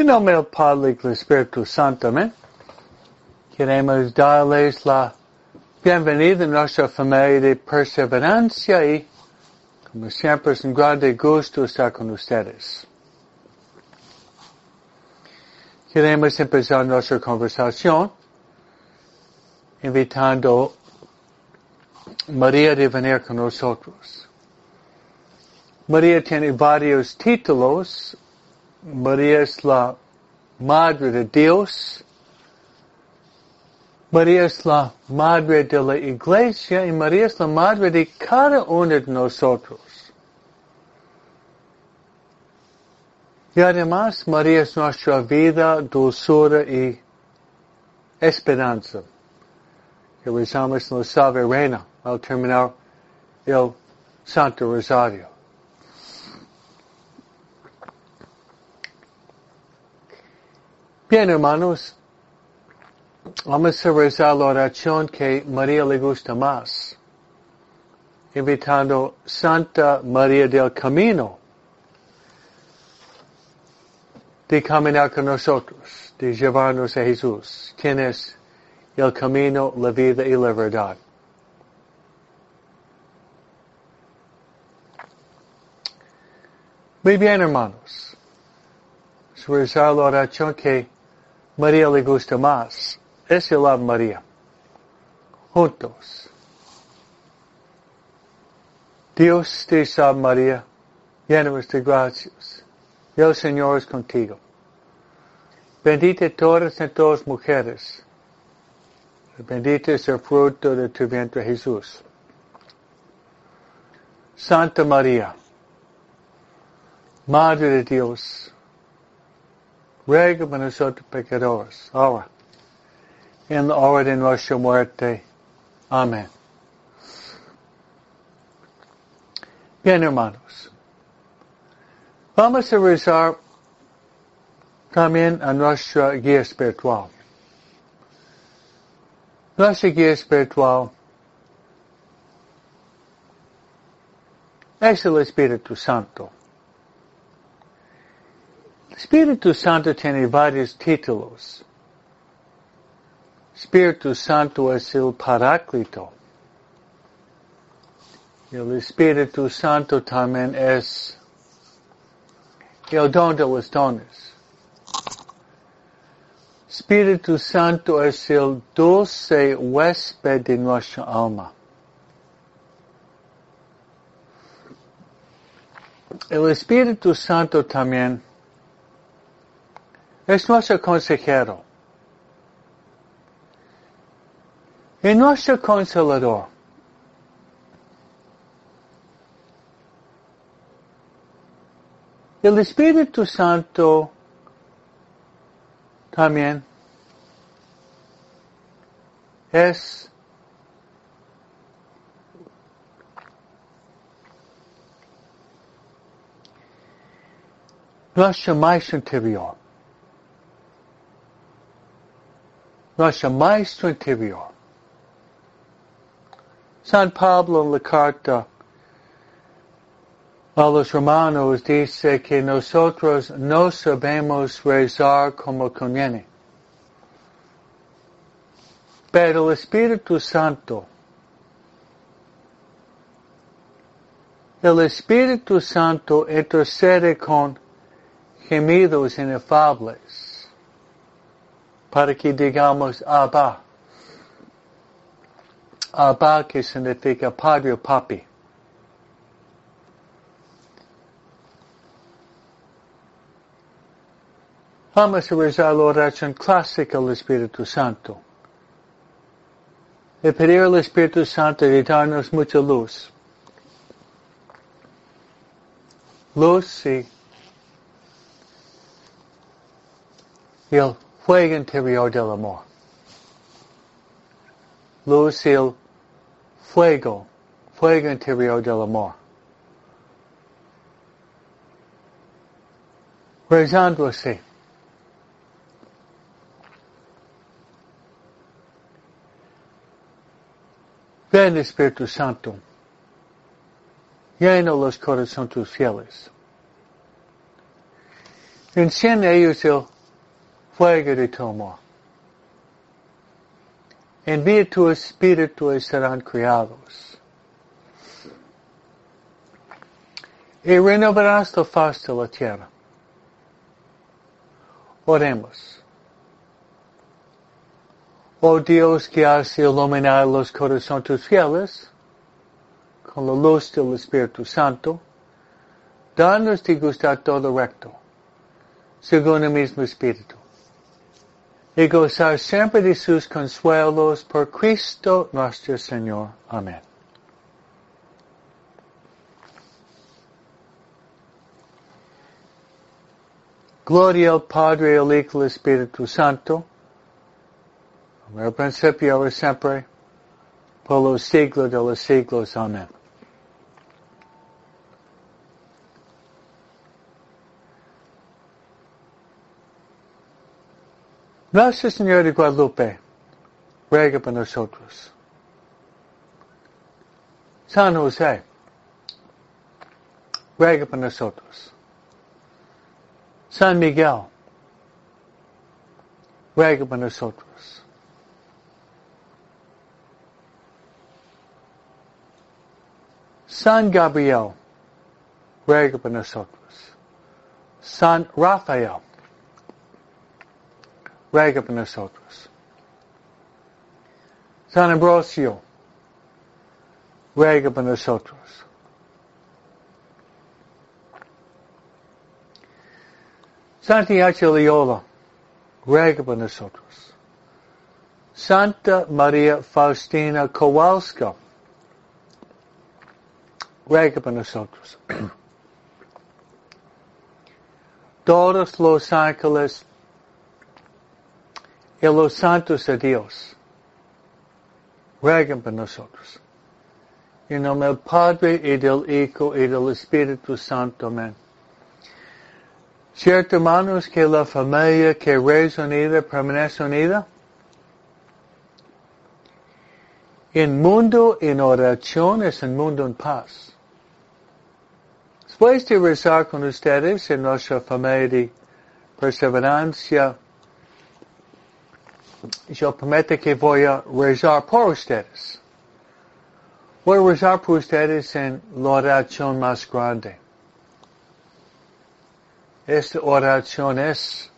En nombre del Padre y del Espíritu Santo, amén. Queremos darles la bienvenida a nuestra familia de perseverancia y, como siempre, es un grande gusto estar con ustedes. Queremos empezar nuestra conversación invitando a María de venir con nosotros. María tiene varios títulos. María es la Madre de Dios. María es la Madre de la Iglesia y María es la Madre de cada uno de nosotros. Y además María es nuestra vida, dulzura y esperanza. Que rezamos en la Salve Reina al terminar el Santo Rosario. Bien, hermanos, vamos a rezar la oración que María le gusta más, invitando Santa María del Camino de caminar con nosotros, de llevarnos a Jesús, quien es el camino, la vida y la verdad. Muy bien, hermanos. Rezar la oración que María le gusta más. Es el Ave María. Juntos. Dios te salve María, llena de gracias. El Señor es contigo. Bendita todas en todas mujeres. Bendito es el fruto de tu vientre Jesús. Santa María, Madre de Dios, por nosotros pecadores, ahora, en la hora de nuestra muerte. Amén. Bien, hermanos, vamos a rezar también a nuestra guía espiritual. Nuestra guía espiritual es el Espíritu Santo. Espíritu Santo tiene varios títulos. Espíritu Santo es el Paráclito. El Espíritu Santo también es el don de los dones. Espíritu Santo es el dulce huésped de nuestra alma. El Espíritu Santo también es nuestro consejero. Y nuestro consolador. El Espíritu Santo también es nuestro maestro interior. Nuestro maestro interior. San Pablo en la carta a los romanos dice que nosotros no sabemos rezar como conviene. Pero el Espíritu Santo, el Espíritu Santo intercede con gemidos inefables para que digamos Abba. Abba que significa Padre o Papi. Vamos a rezar la oración clásica del Espíritu Santo. Y pedir al Espíritu Santo de darnos mucha luz. Luz y el fuego interior del amor. Luz fuego, fuego interior del amor. Rezando así. Ven Espíritu Santo, llena los corazones tus fieles. Enciende ellos el fuego de tu amor. Envía tu espíritu y serán criados. Y renovarás la faz de la tierra. Oremos. Oh Dios que has iluminado los corazones fieles con la luz del Espíritu Santo, danos de gustar todo recto, según el mismo Espíritu, y gozar siempre de sus consuelos por Cristo nuestro Señor. Amén. Gloria al Padre, al Hijo y al Espíritu Santo, como al principio, ahora siempre, por los siglos de los siglos. Amén. Nuestra Señora de Guadalupe, ruega por nosotros. San José, ruega por nosotros. San Miguel, ruega por nosotros. San Gabriel, ruega por nosotros. San Rafael, ruega por. San Ambrosio, ruega por nosotros. Santiago Loyola, ruega por. Santa María Faustina Kowalska, ruega por nosotros. Todos los ángeles y los santos de Dios ruegan por nosotros. En nombre del Padre y del Hijo y del Espíritu Santo. Amén. Cierto, hermanos, que la familia que reza unida permanece unida. En mundo en oración es un mundo en paz. Después de rezar con ustedes en nuestra familia de perseverancia, yo prometo que voy a rezar por ustedes. Voy a rezar por ustedes en la oración más grande. Esta oración es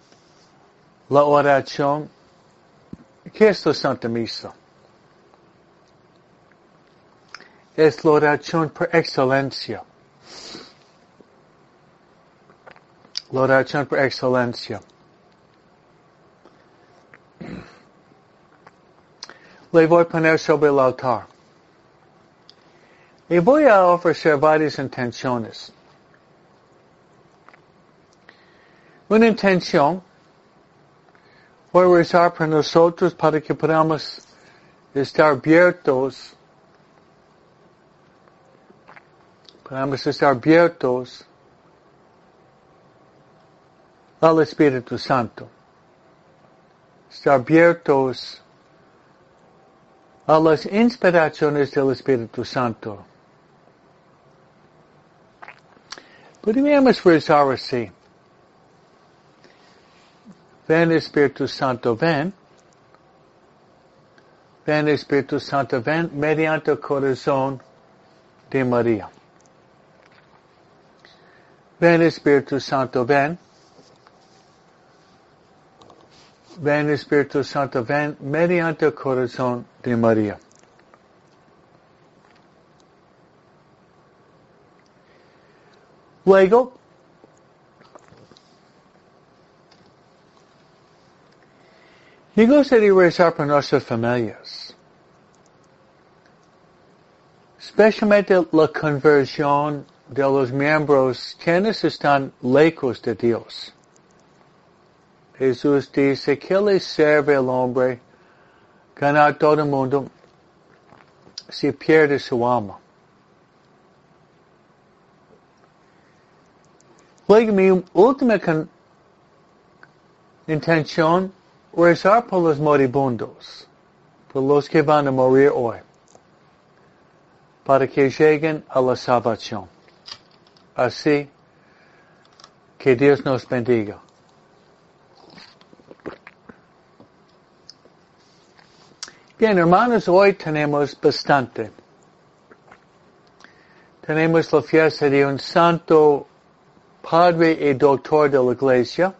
la oración que es la Santa Misa. Es la oración por excelencia. La oración por excelencia. Le voy a poner sobre el altar. Y voy a ofrecer varias intenciones. Una intención, voy a rezar por nosotros para que podamos estar abiertos, podamos estar abiertos al Espíritu Santo. Estar abiertos a las inspiraciones del Espíritu Santo. Podríamos rezar así. Ven Espíritu Santo, ven. Ven Espíritu Santo, ven mediante el corazón de María. Ven Espíritu Santo, ven. Ven Espíritu Santo, ven mediante el corazón de María. Luego, y gustaría rezar por nuestras familias, especialmente la conversión de los miembros quienes están lejos de Dios. Jesús dice que le sirve al hombre ganar todo el mundo si pierde su alma. Luego mi última intención rezar por los moribundos, por los que van a morir hoy, para que lleguen a la salvación. Así Que Dios nos bendiga. Bien, hermanos, hoy tenemos bastante. Tenemos la fiesta de un santo padre y doctor de la iglesia.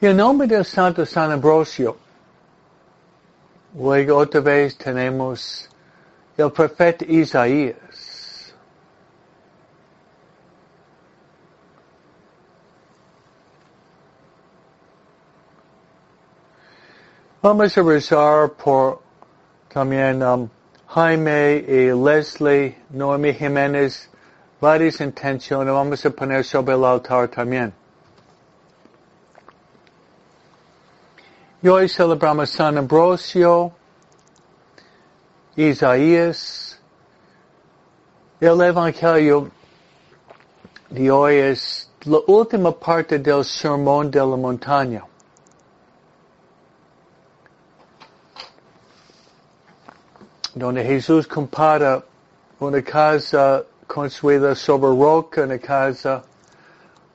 Y en nombre del Santo San Ambrosio, luego otra vez tenemos el profeta Isaías. Vamos a rezar por también um, Jaime y Leslie, Noemi Jiménez, varias intenciones. Vamos a poner sobre el altar también. Y hoy celebramos San Ambrosio, Isaías. El Evangelio de hoy es la última parte del Sermón de la Montaña. Donde Jesús compara una casa construida sobre roca, una casa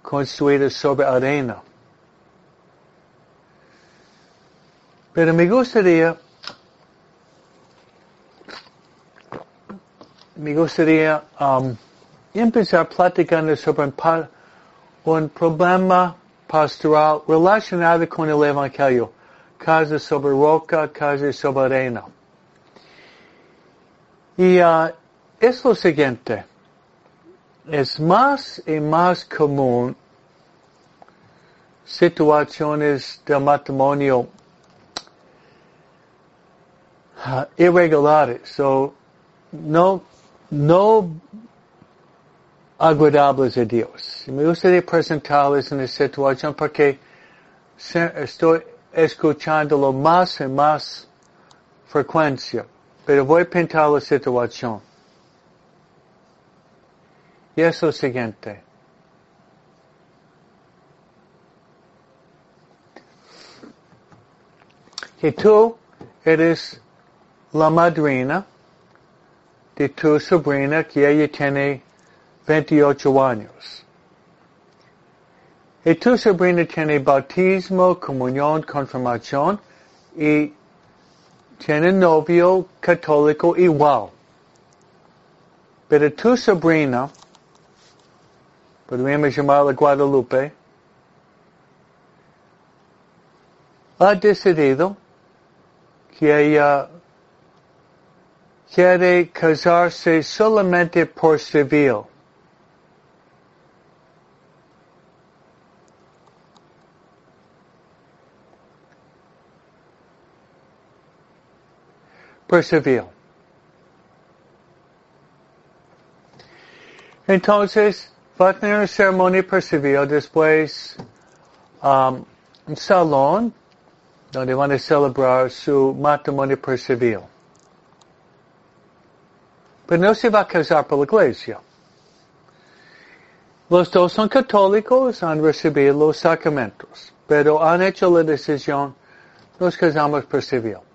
construida sobre arena. Pero me gustaría, me gustaría um, empezar platicando sobre un, un, problema pastoral relacionado con el Evangelio. Casa sobre roca, casa sobre arena. Y uh, es lo siguiente. Es más y más común situaciones de matrimonio uh, irregulares, so no, no agradables a Dios. Me gustaría presentarles en esta situación porque estoy escuchándolo más y más frecuencia, pero voy a pintar la situación. Y es lo siguiente. Que tú eres la madrina de tu sobrina que ella tiene 28 años. Y tu sobrina tiene bautismo, comunión, confirmación y tiene novio católico igual. Pero tu sobrina, podríamos llamarla Guadalupe, ha decidido que ella quiere casarse solamente por civil. Civil. Entonces, va a tener una ceremonia civil, después um, un salón donde van a celebrar su matrimonio civil. Pero no se va a casar por la iglesia. Los dos son católicos, han recibido los sacramentos, pero han hecho la decisión, nos casamos por.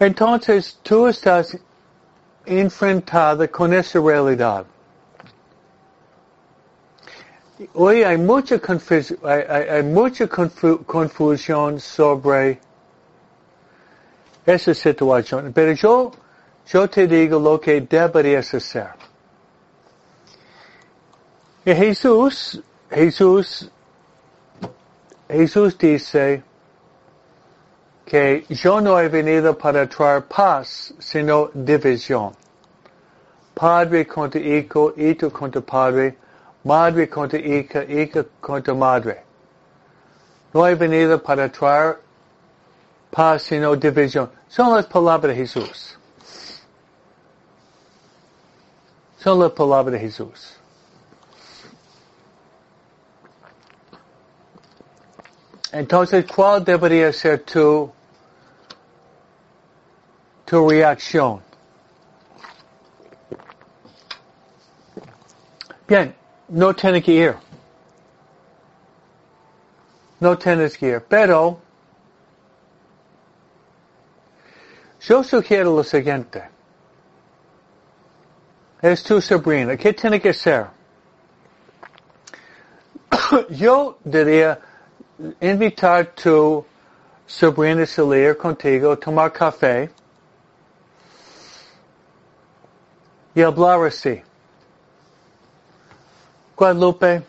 Entonces tú estás enfrentada con esa realidad. Hoy hay mucha, confusión, hay, hay mucha confusión sobre esa situación. Pero yo, yo te digo lo que debería ser. Y Jesús, Jesús, Jesús dice que yo no he venido para traer paz, sino división. Padre contra hijo, hijo contra padre, madre contra hija, hija contra madre. No he venido para traer paz, sino división. Son las palabras de Jesús. Son las palabras de Jesús. Entonces, ¿cuál debería ser tu, tu reacción? Bien, no tiene que ir. no tienes que ir. Pero, yo sugiero lo siguiente. Es tu sobrina. ¿Qué tiene que ser? yo diría invitar tu sobrina a salir contigo, tomar café y hablar así. Guadalupe,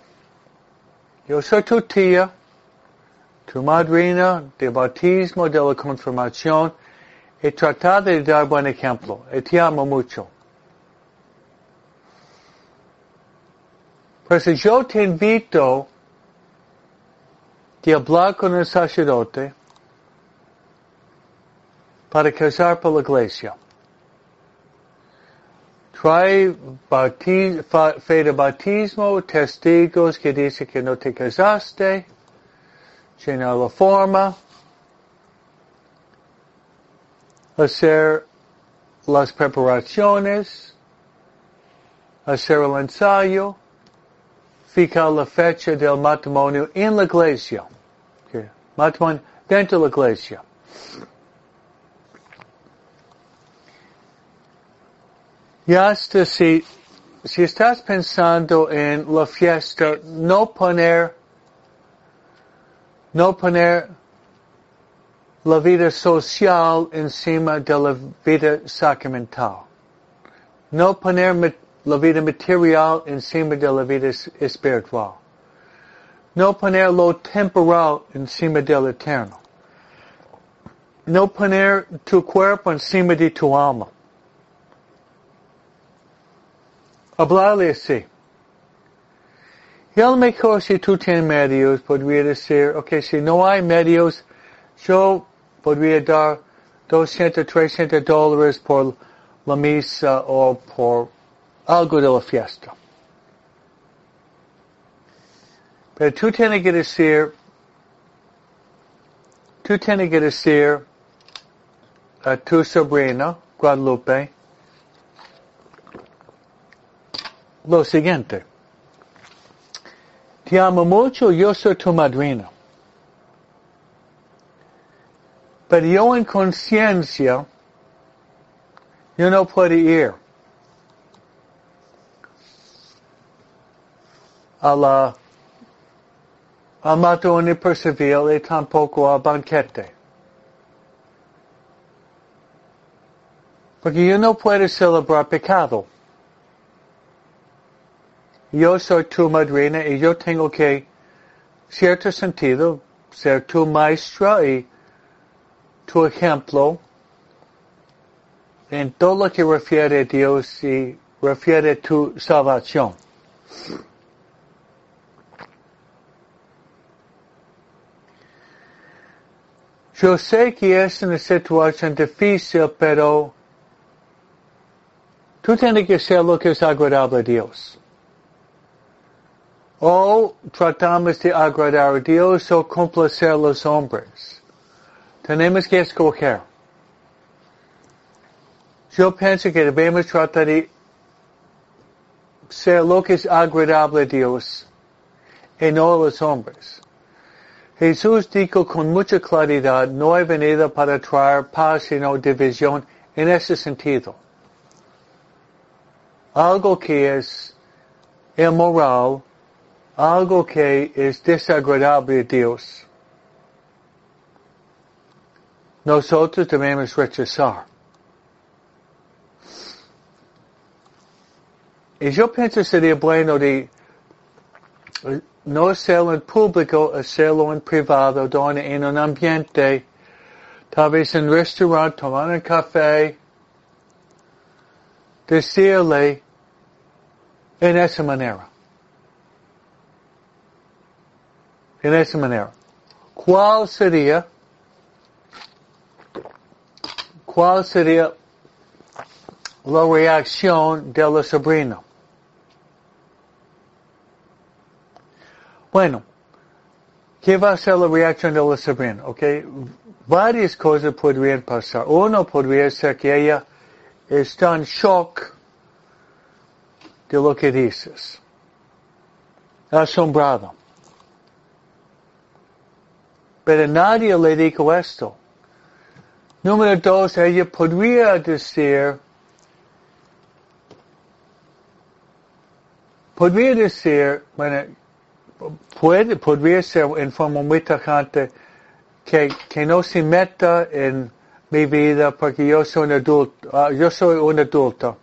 yo soy tu tía, tu madrina de bautismo, de la confirmación, y tratar de dar buen ejemplo. Y te amo mucho. Pues yo te invito de hablar con el sacerdote para casar por la iglesia. Trae fe de bautismo, testigos que dicen que no te casaste, llenar la forma, hacer las preparaciones, hacer el ensayo, fijar la fecha del matrimonio en la iglesia. Matrimonio dentro de la iglesia. Y hasta si, si estás pensando en la fiesta, no poner, no poner la vida social encima de la vida sacramental. No poner la vida material encima de la vida espiritual. No poner lo temporal encima del eterno. No poner tu cuerpo encima de tu alma. Hablarle lo mejor si tú tienes medios, podría decir, ok, si no hay medios, yo podría dar 200, 300 dólares por la misa o por algo de la fiesta. Pero tú tienes que decir, tú tienes que decir a tu sobrina, Guadalupe, lo siguiente. Te amo mucho, yo soy tu madrina. Pero yo en conciencia, yo no puedo ir a la al matrimonio civil y tampoco al banquete. Porque yo no puedo celebrar pecado yo soy tu madrina y yo tengo que, cierto sentido, ser tu maestra y tu ejemplo en todo lo que refiere a Dios y refiere a tu salvación. Yo sé que es una situación difícil, pero tú tienes que hacer lo que es agradable a Dios o tratamos de agradar a Dios o complacer a los hombres. Tenemos que escoger. Yo pienso que debemos tratar de ser lo que es agradable a Dios y no a los hombres. Jesús dijo con mucha claridad, no he venido para traer paz sino división en ese sentido. Algo que es inmoral algo que es desagradable a Dios, nosotros debemos rechazar. Y yo pienso sería bueno de no hacerlo en público, hacerlo en privado, donde en un ambiente, tal vez en un restaurante, tomando un café, decirle en esa manera. En esa manera. ¿Cuál sería, cuál sería la reacción de la sobrina? Bueno, ¿qué va a ser la reacción de la sobrina? Okay, varias cosas podrían pasar. Uno podría ser que ella está en shock de lo que dices. Asombrado. Pero nadie le dijo esto. Número dos, ella podría decir, podría decir, bueno, puede, podría ser en forma muy tajante que, que no se meta en mi vida porque yo soy un adulto, uh, yo soy un adulto.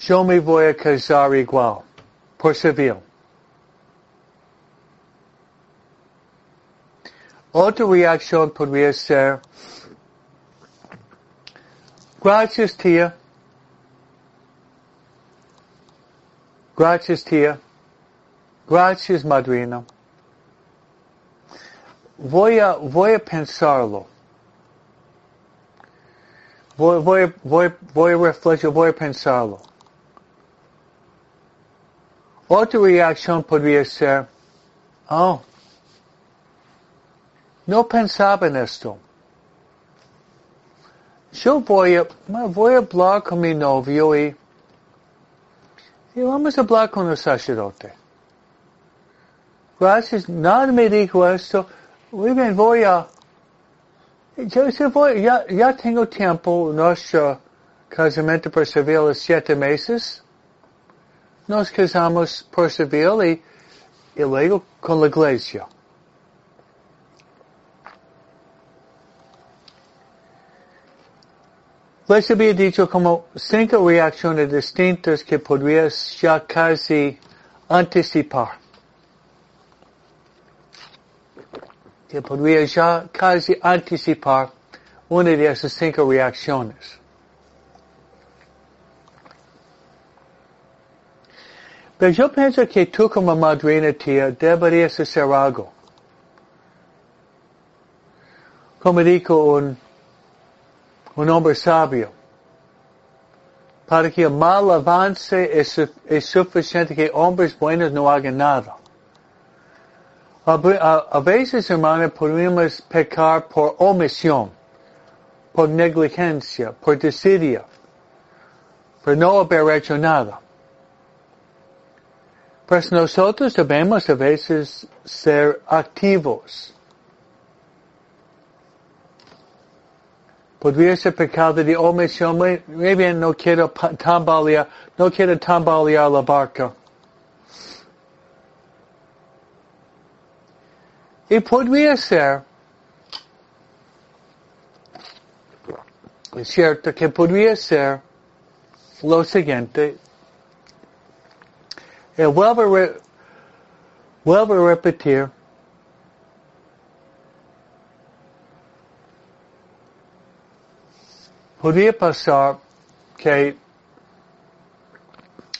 Yo me voy a casar igual, por civil. Otra reacción podría ser, gracias tía, gracias tía, gracias madrina. Voy a, voy a pensarlo. Voy, voy, voy, voy a reflexionar, voy a pensarlo. Otra reacción podría ser, oh, no pensaba en esto. Yo voy a, voy a hablar con mi novio y, y vamos a hablar con el sacerdote. Gracias, nada me dijo esto. Muy bien, voy a, yo se voy, ya, ya casamiento por civil es siete meses. Nos casamos por civil y, y luego con la iglesia. Les había dicho como cinco reacciones distintas que podrías ya casi anticipar. Que podrías ya casi anticipar una de esas cinco reacciones. Pero yo pienso que tú como madrina tía deberías hacer algo. Como dijo un un hombre sabio. Para que el mal avance es, suficiente que hombres buenos no hagan nada. A, veces, hermano, podemos pecar por omisión, por negligencia, por desidia, por no haber hecho nada. Pues nosotros debemos a veces ser activos podría ser pecado de omisión. Muy, muy bien, no quiero tambalear, no quiero tambalear la barca. Y podría ser, es cierto que podría ser lo siguiente, y vuelvo a, re, vuelvo a repetir, podría pasar que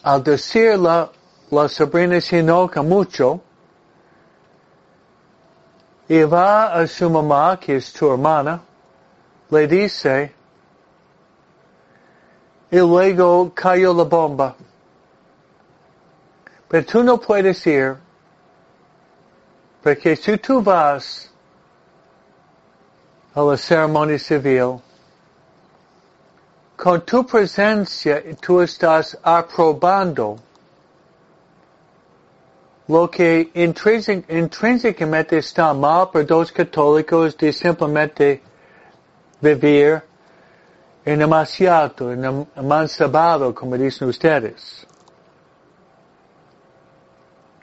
al decirle la sobrina se enoja mucho y va a su mamá, que es tu hermana, le dice, y luego cayó la bomba. Pero tú no puedes ir, porque si tú vas a la ceremonia civil, con tu presencia tú estás aprobando lo que intrínsecamente está mal para dos católicos de simplemente vivir en demasiado, en amansabado, como dicen ustedes.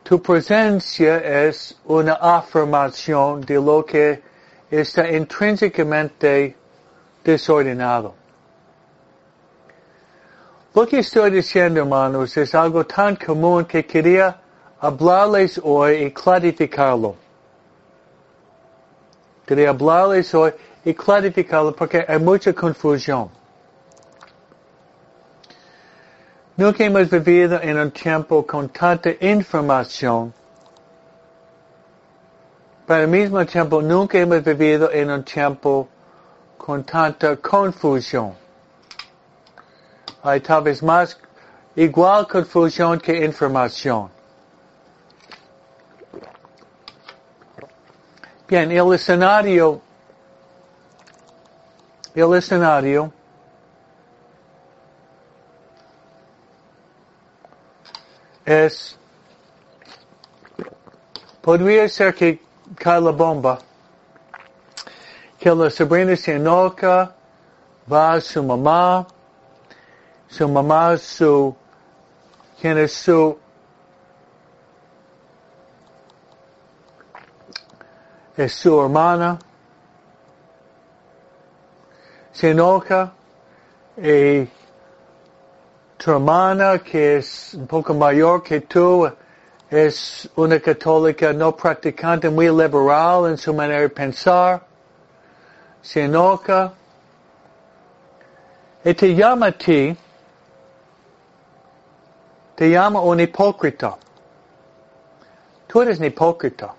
Tu presencia es una afirmación de lo que está intrínsecamente desordenado. Lo que estoy diciendo, hermanos, es algo tan común que quería hablarles hoy y clarificarlo. Quería hablarles hoy y clarificarlo porque hay mucha confusión. Nunca hemos vivido en un tiempo con tanta información, pero al mismo tiempo nunca hemos vivido en un tiempo con tanta confusión hay tal vez más igual confusión que información. Bien, el escenario, el escenario es podría ser que cae la bomba, que la sobrina se enoja, va a su mamá, mamá, su, quien es su, es su hermana, se enoja y tu hermana que es un poco mayor que tú es una católica no practicante muy liberal en su manera de pensar, se enoja y te llama a ti, te llama un hipócrita. Tú eres un hipócrita.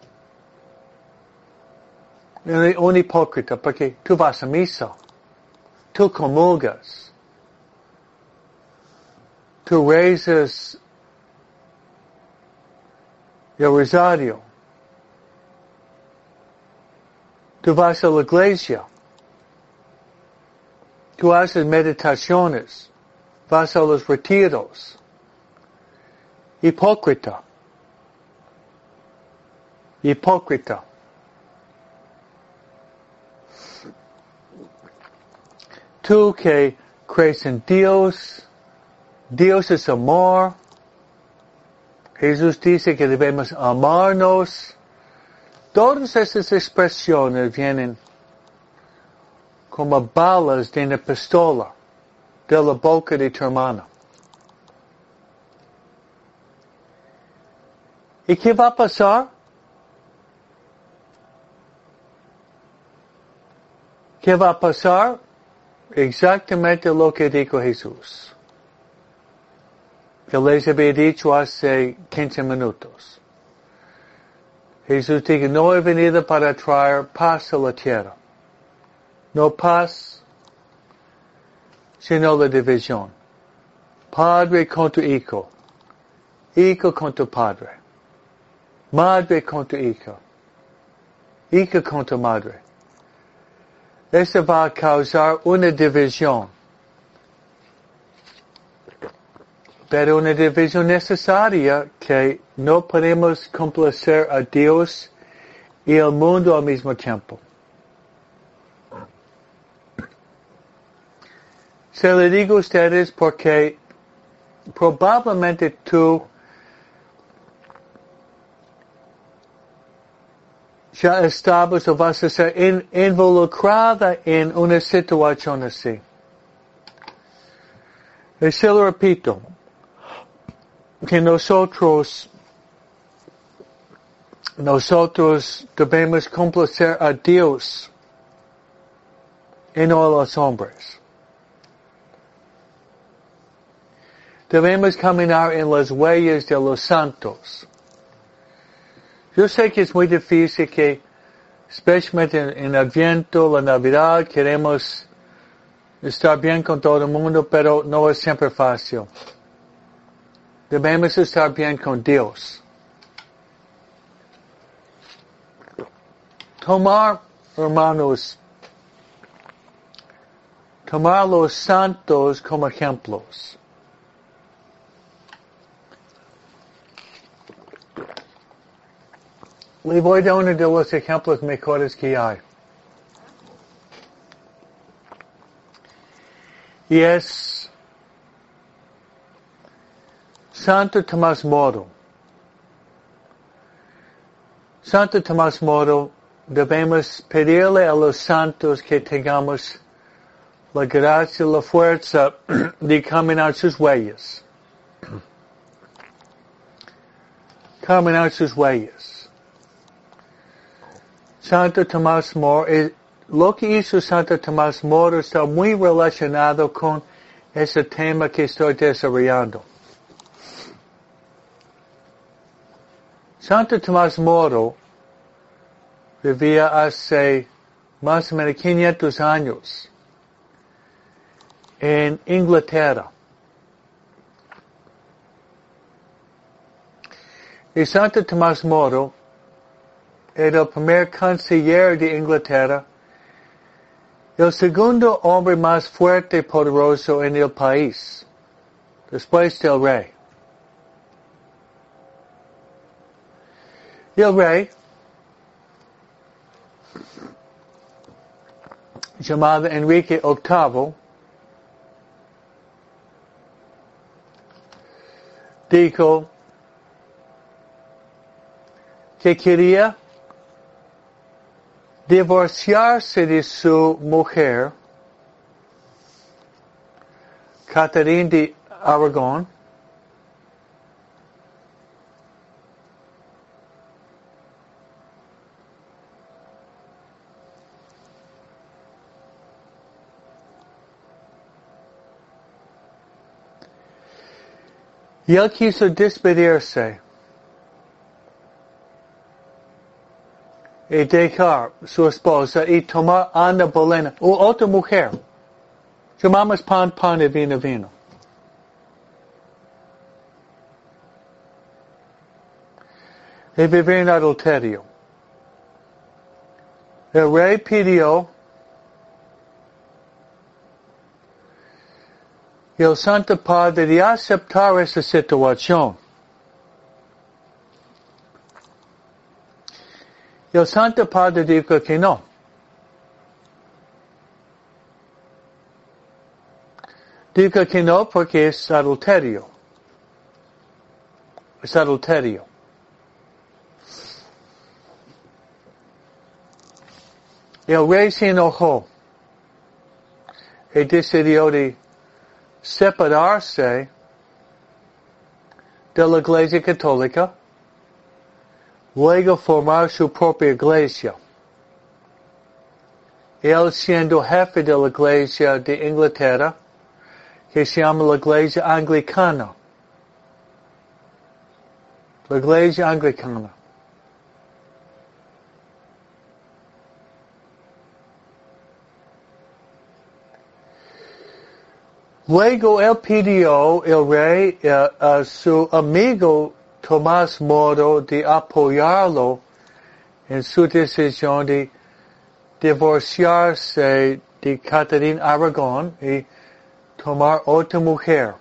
Un hipócrita porque tú vas a misa. Tú comulgas. Tú rezas el rosario. Tú vas a la iglesia. Tú haces meditaciones. Vas a los retiros. Hipócrita. Hipócrita. Tú que crees en Dios, Dios es amor, Jesús dice que debemos amarnos. Todas esas expresiones vienen como balas de una pistola de la boca de tu hermano. ¿Y qué va a pasar? ¿Qué va a pasar? Exactamente lo que dijo Jesús. Que les había dicho hace 15 minutos. Jesús dijo, no he venido para traer paz a la tierra. No paz, sino la división. Padre con tu hijo. Hijo con tu padre. Madre con tu hijo. Hijo con tu madre. Eso va a causar una división. Pero una división necesaria que no podemos complacer a Dios y al mundo al mismo tiempo. Se le digo a ustedes porque probablemente tú ya estabas o vas a ser in, involucrada en una situación así. Y se lo repito, que nosotros, nosotros debemos complacer a Dios y no los hombres. Debemos caminar en las huellas de los santos. Yo sé que es muy difícil que, especialmente en, en Adviento, la Navidad, queremos estar bien con todo el mundo, pero no es siempre fácil. Debemos estar bien con Dios. Tomar, hermanos, tomar los santos como ejemplos. Le voy dar uno de los ejemplos mejores que hay. Y es Santo Tomás Moro. Santo Tomás Moro, debemos pedirle a los santos que tengamos la gracia, y la fuerza de caminar sus huellas. Caminar sus huellas. Santo Tomás Moro, eh, lo que hizo Santo Tomás Moro está muy relacionado con ese tema que estoy desarrollando. Santo Tomás Moro vivía hace más o menos 500 años en Inglaterra. Y Santo Tomás Moro era el primer canciller de Inglaterra, el segundo hombre más fuerte y poderoso en el país, después del rey. el rey, llamado Enrique VIII, dijo que quería divorciarse de su mujer, Catherine de Aragón, Y él quiso despedirse y dejar su esposa y tomar Ana Bolena, o otra mujer. Llamamos pan, pan y vino, vino. Y vivir en adulterio. El rey pidió y el Santo Padre de aceptar esa situación. El Santo Padre dijo que no. Dijo que no porque es adulterio. Es adulterio. El rey se enojó y decidió de separarse de la Iglesia Católica, luego formar su propia iglesia. Él siendo jefe de la Iglesia de Inglaterra, que se llama la Iglesia Anglicana. La Iglesia Anglicana. Luego él pidió el rey eh, a su amigo Tomás Moro de apoyarlo en su decisión de divorciarse de Catherine Aragón y tomar otra mujer.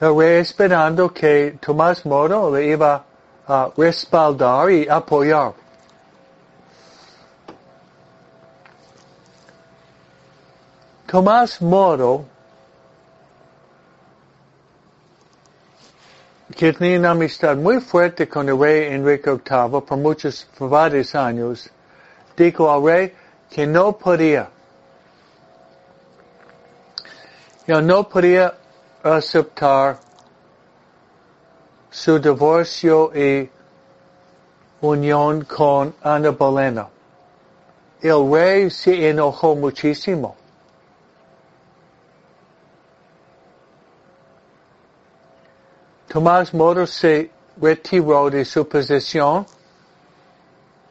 El esperando que Tomás Moro le iba a respaldar y apoyar. Tomás Moro, que tenía una amistad muy fuerte con el rey Enrique VIII por muchos, por varios años, dijo al rey que no podía, él no podía aceptar su divorcio y unión con Ana Bolena. El rey se enojó muchísimo. Tomás Moro se retiró de su posición,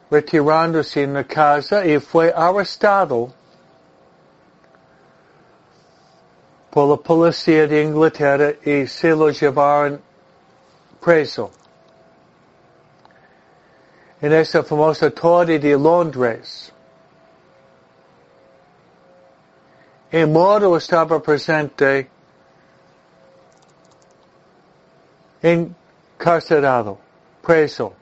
retirándose en la casa y fue arrestado por la policía de Inglaterra y se lo llevaron preso. En esa famosa torre de Londres. Y Moro estaba presente encarcerado, preso.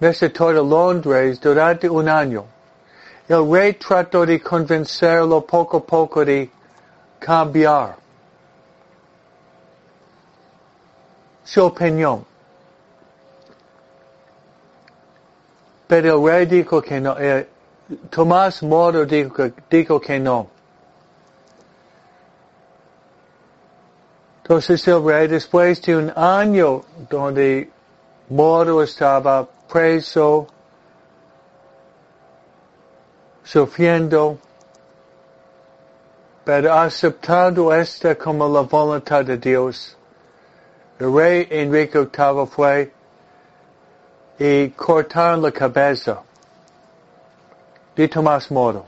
Visitó Londres durante un año. El rey trató de convencerlo poco a poco de cambiar su opinión. Pero el rey dijo que no, eh, Tomás Moro dijo que no. Entonces el rey, después de un año donde Moro estaba preso, sufriendo, pero aceptando esta como la voluntad de Dios, el rey Enrique VIII fue y cortaron la cabeza de Tomás Moro.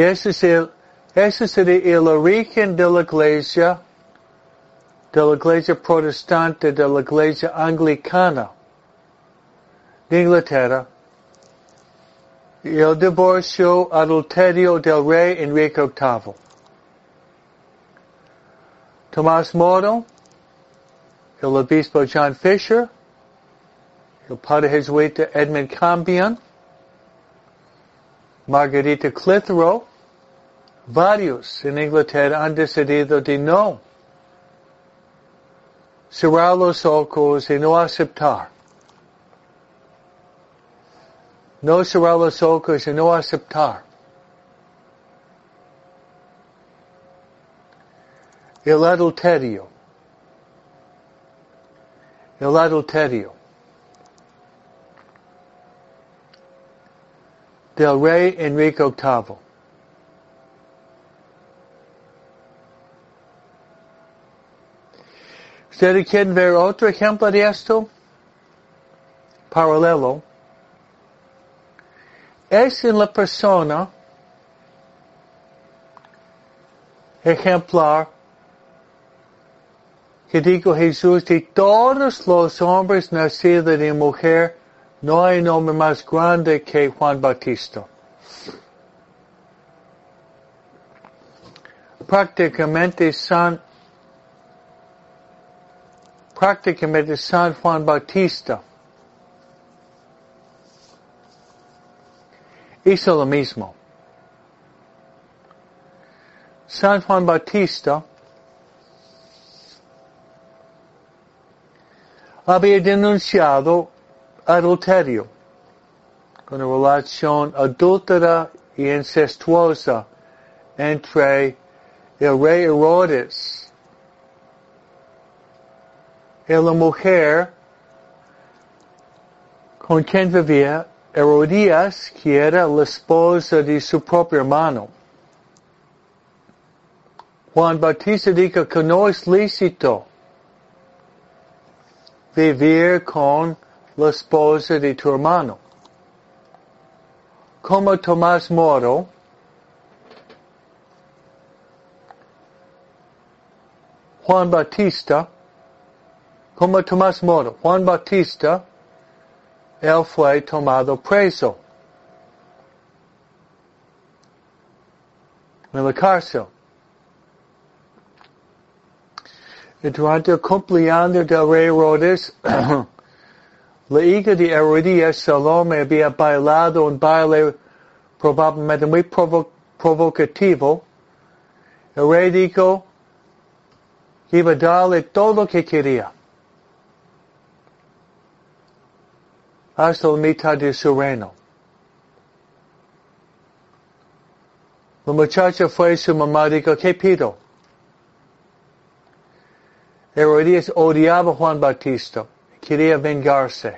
Ese es el, ese sería el origen de la iglesia, de la iglesia protestante, de la iglesia anglicana de Inglaterra. y el divorcio adulterio del rey Enrique VIII. Tomás Moro, el obispo John Fisher, el padre jesuita Edmund Cambion, Margarita Clitheroe, varios en Inglaterra han decidido de no cerrar los ojos y no aceptar. No cerrar los ojos y no aceptar. El adulterio. El adulterio. Del rey Enrique VIII. ¿Ustedes quieren ver otro ejemplo de esto? Paralelo. Es en la persona ejemplar que dijo Jesús, de todos los hombres nacidos de mujer, no hay nombre más grande que Juan Bautista. Prácticamente San prácticamente San Juan Bautista hizo lo mismo. San Juan Bautista había denunciado adulterio, una relación adúltera y incestuosa entre el rey Herodes y la mujer con quien vivía Herodías, que era la esposa de su propio hermano. Juan Bautista dijo que no es lícito vivir con la esposa de tu hermano. Como Tomás Moro, Juan Bautista, como Tomás Moro, Juan Bautista, él fue tomado preso en la cárcel. Y durante el cumpleaños del rey Herodes, la hija de Herodías, Salome, había bailado un baile probablemente muy provocativo. El dijo que iba a darle todo lo que quería. hasta la mitad de su reino. La muchacha fue su mamá dijo, ¿qué pido? Herodías odiaba a Juan Bautista, quería vengarse.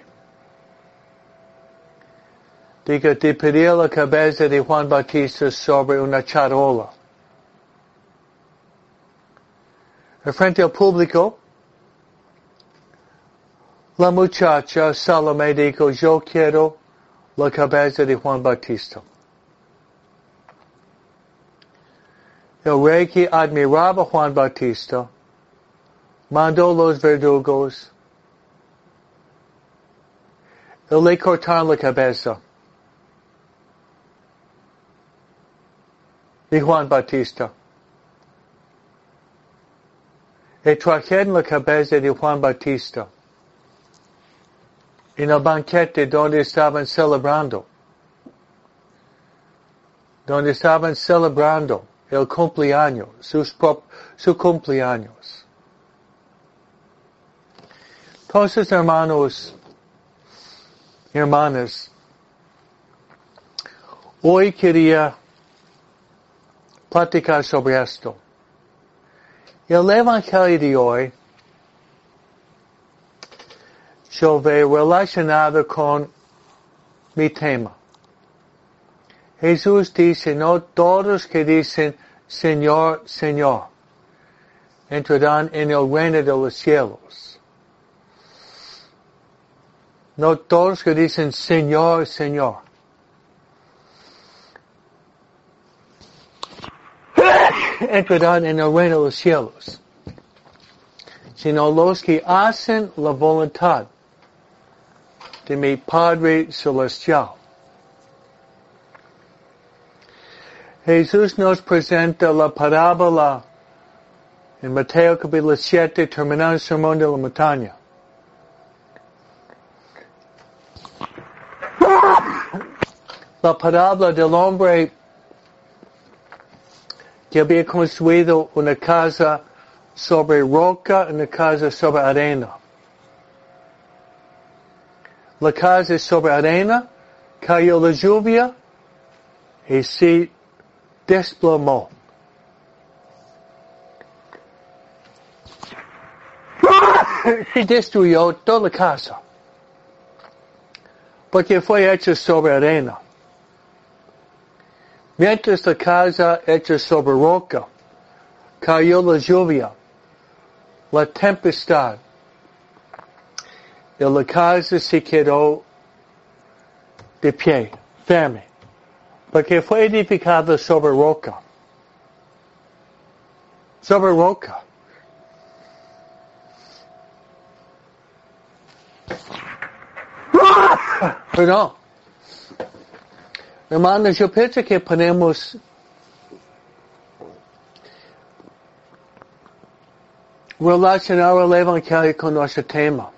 Dijo, te pedí la cabeza de Juan Bautista sobre una charola. Frente al público, la muchacha Salomé dijo, yo quiero la cabeza de Juan Bautista. El rey que admiraba Juan Bautista mandó los verdugos le cortaron la cabeza de Juan Bautista. Y trajeron la cabeza de Juan Bautista en el banquete donde estaban celebrando, donde estaban celebrando el cumpleaños, sus su cumpleaños. Hermanos, hermanas, hoy quería platicar sobre esto. El Evangelio de hoy yo veo relacionado con mi tema. Jesús dice, no todos que dicen Señor, Señor, entrarán en el reino de los cielos. No todos que dicen Señor, Señor. entrarán en el reino de los cielos, sino los que hacen la voluntad de mi Padre Celestial. Jesús nos presenta la parábola en Mateo capítulo 7, terminando el sermón de la montaña. La parábola del hombre que había construido una casa sobre roca una casa sobre arena. La casa sobre arena, cayó la lluvia y se desplomó. Se destruyó toda la casa. Porque fue hecha sobre arena. Mientras la casa hecha sobre roca, cayó la lluvia, la tempestad, y la casa se quedó de pie, firme, porque fue edificada sobre roca. Sobre roca. Perdón. Hermanos, yo pienso que podemos relacionar el Evangelio con nuestro tema.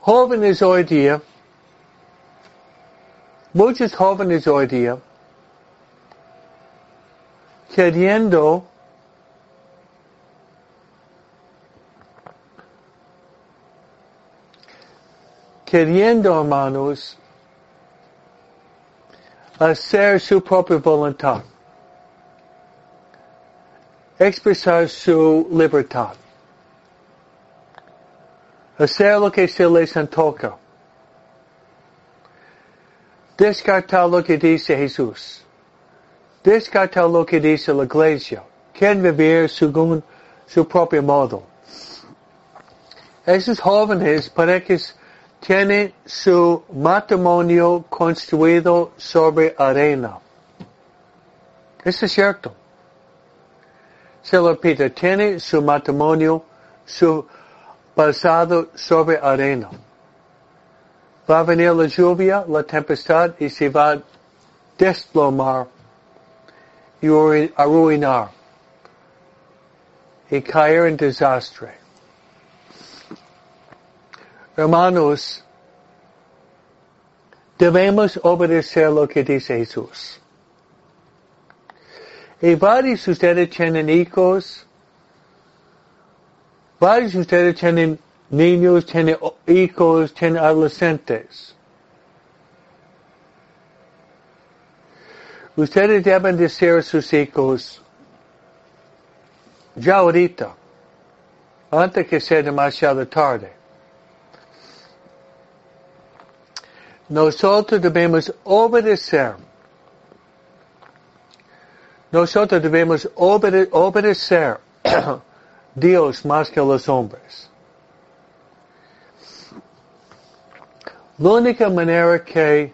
Jóvenes hoy día, muchos jóvenes hoy día, queriendo queriendo, hermanos, hacer su propia voluntad, expresar su libertad, hacer lo que se les antoja, descartar lo que dice Jesús, descartar lo que dice la iglesia, quieren vivir según su propio modo. Esos jóvenes que tiene su matrimonio construido sobre arena. Eso es cierto. Se lo repite, tiene su matrimonio su basado sobre arena. Va a venir la lluvia, la tempestad y se va a desplomar y arruinar y caer en desastre. Hermanos, debemos obedecer lo que dice Jesús. Y varios de ustedes tienen hijos, varios de ustedes tienen niños, tienen hijos, tienen adolescentes. Ustedes deben decir a sus hijos, ya ahorita, antes que sea demasiado tarde. Nosotros debemos obedecer. Nosotros debemos obede obedecer Dios más que los hombres. La única manera que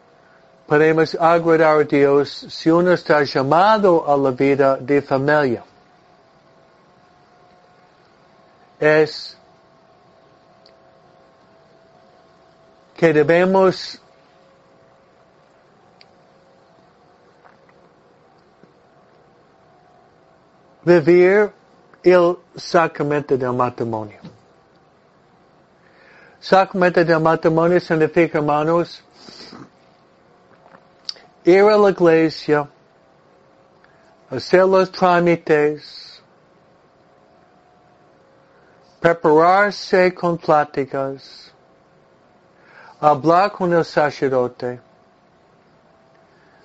podemos agradar a Dios si uno está llamado a la vida de familia es que debemos vivir el sacramento del matrimonio. Sacramento del matrimonio significa, hermanos, ir a la iglesia, hacer los trámites, prepararse con pláticas, hablar con el sacerdote,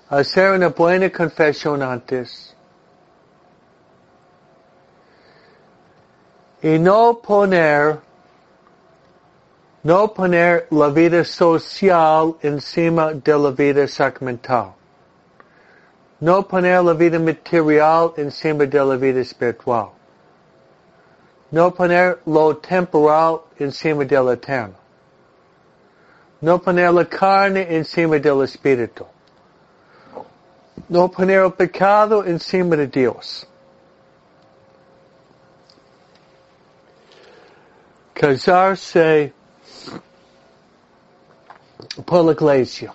hacer una buena confesión antes, y no poner, no poner la vida social encima de la vida sacramental. No poner la vida material encima de la vida espiritual. No poner lo temporal encima del eterno. No poner la carne encima del espíritu. No poner el pecado encima de Dios. Casarse por la iglesia.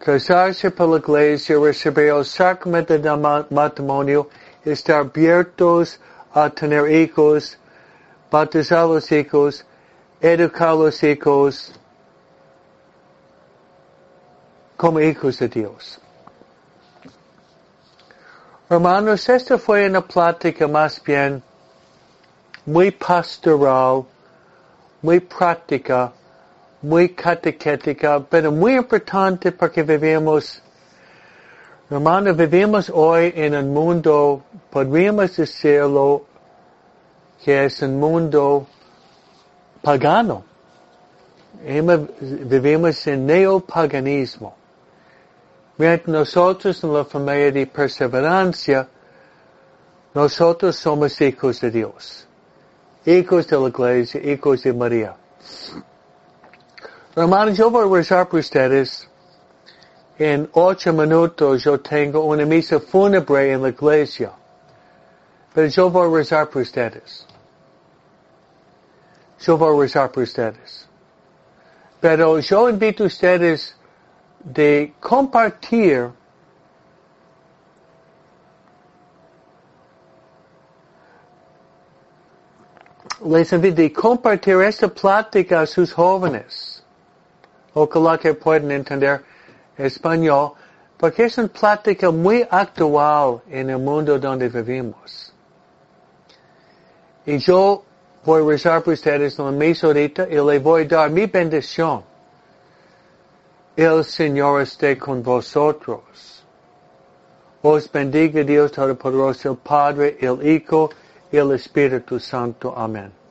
casarse por la iglesia, recibir el sacramento del matrimonio, estar abiertos a tener hijos, bautizar los hijos, educar los hijos como hijos de Dios. Hermanos, esta fue una plática más bien muy pastoral, muy práctica, muy catequética, pero muy importante porque vivimos, hermanos, vivimos hoy en un mundo, podríamos decirlo, que es un mundo pagano. Vivimos en neopaganismo. Mientras nosotros en la familia de perseverancia, nosotros somos hijos de Dios, hijos de la iglesia, hijos de María. Hermanos, yo voy a rezar por ustedes. En ocho minutos yo tengo una misa fúnebre en la iglesia. Pero yo voy a rezar por ustedes. Yo voy a rezar por ustedes. Pero yo invito a ustedes de compartir les invito de compartir esta plática a sus jóvenes. Ojalá que puedan entender español, porque es una plática muy actual en el mundo donde vivimos. Y yo voy a rezar por ustedes en la mesa ahorita y le voy a dar mi bendición. El Señor esté con vosotros. Os bendiga Dios Todopoderoso, el Padre, el Hijo y el Espíritu Santo. Amén.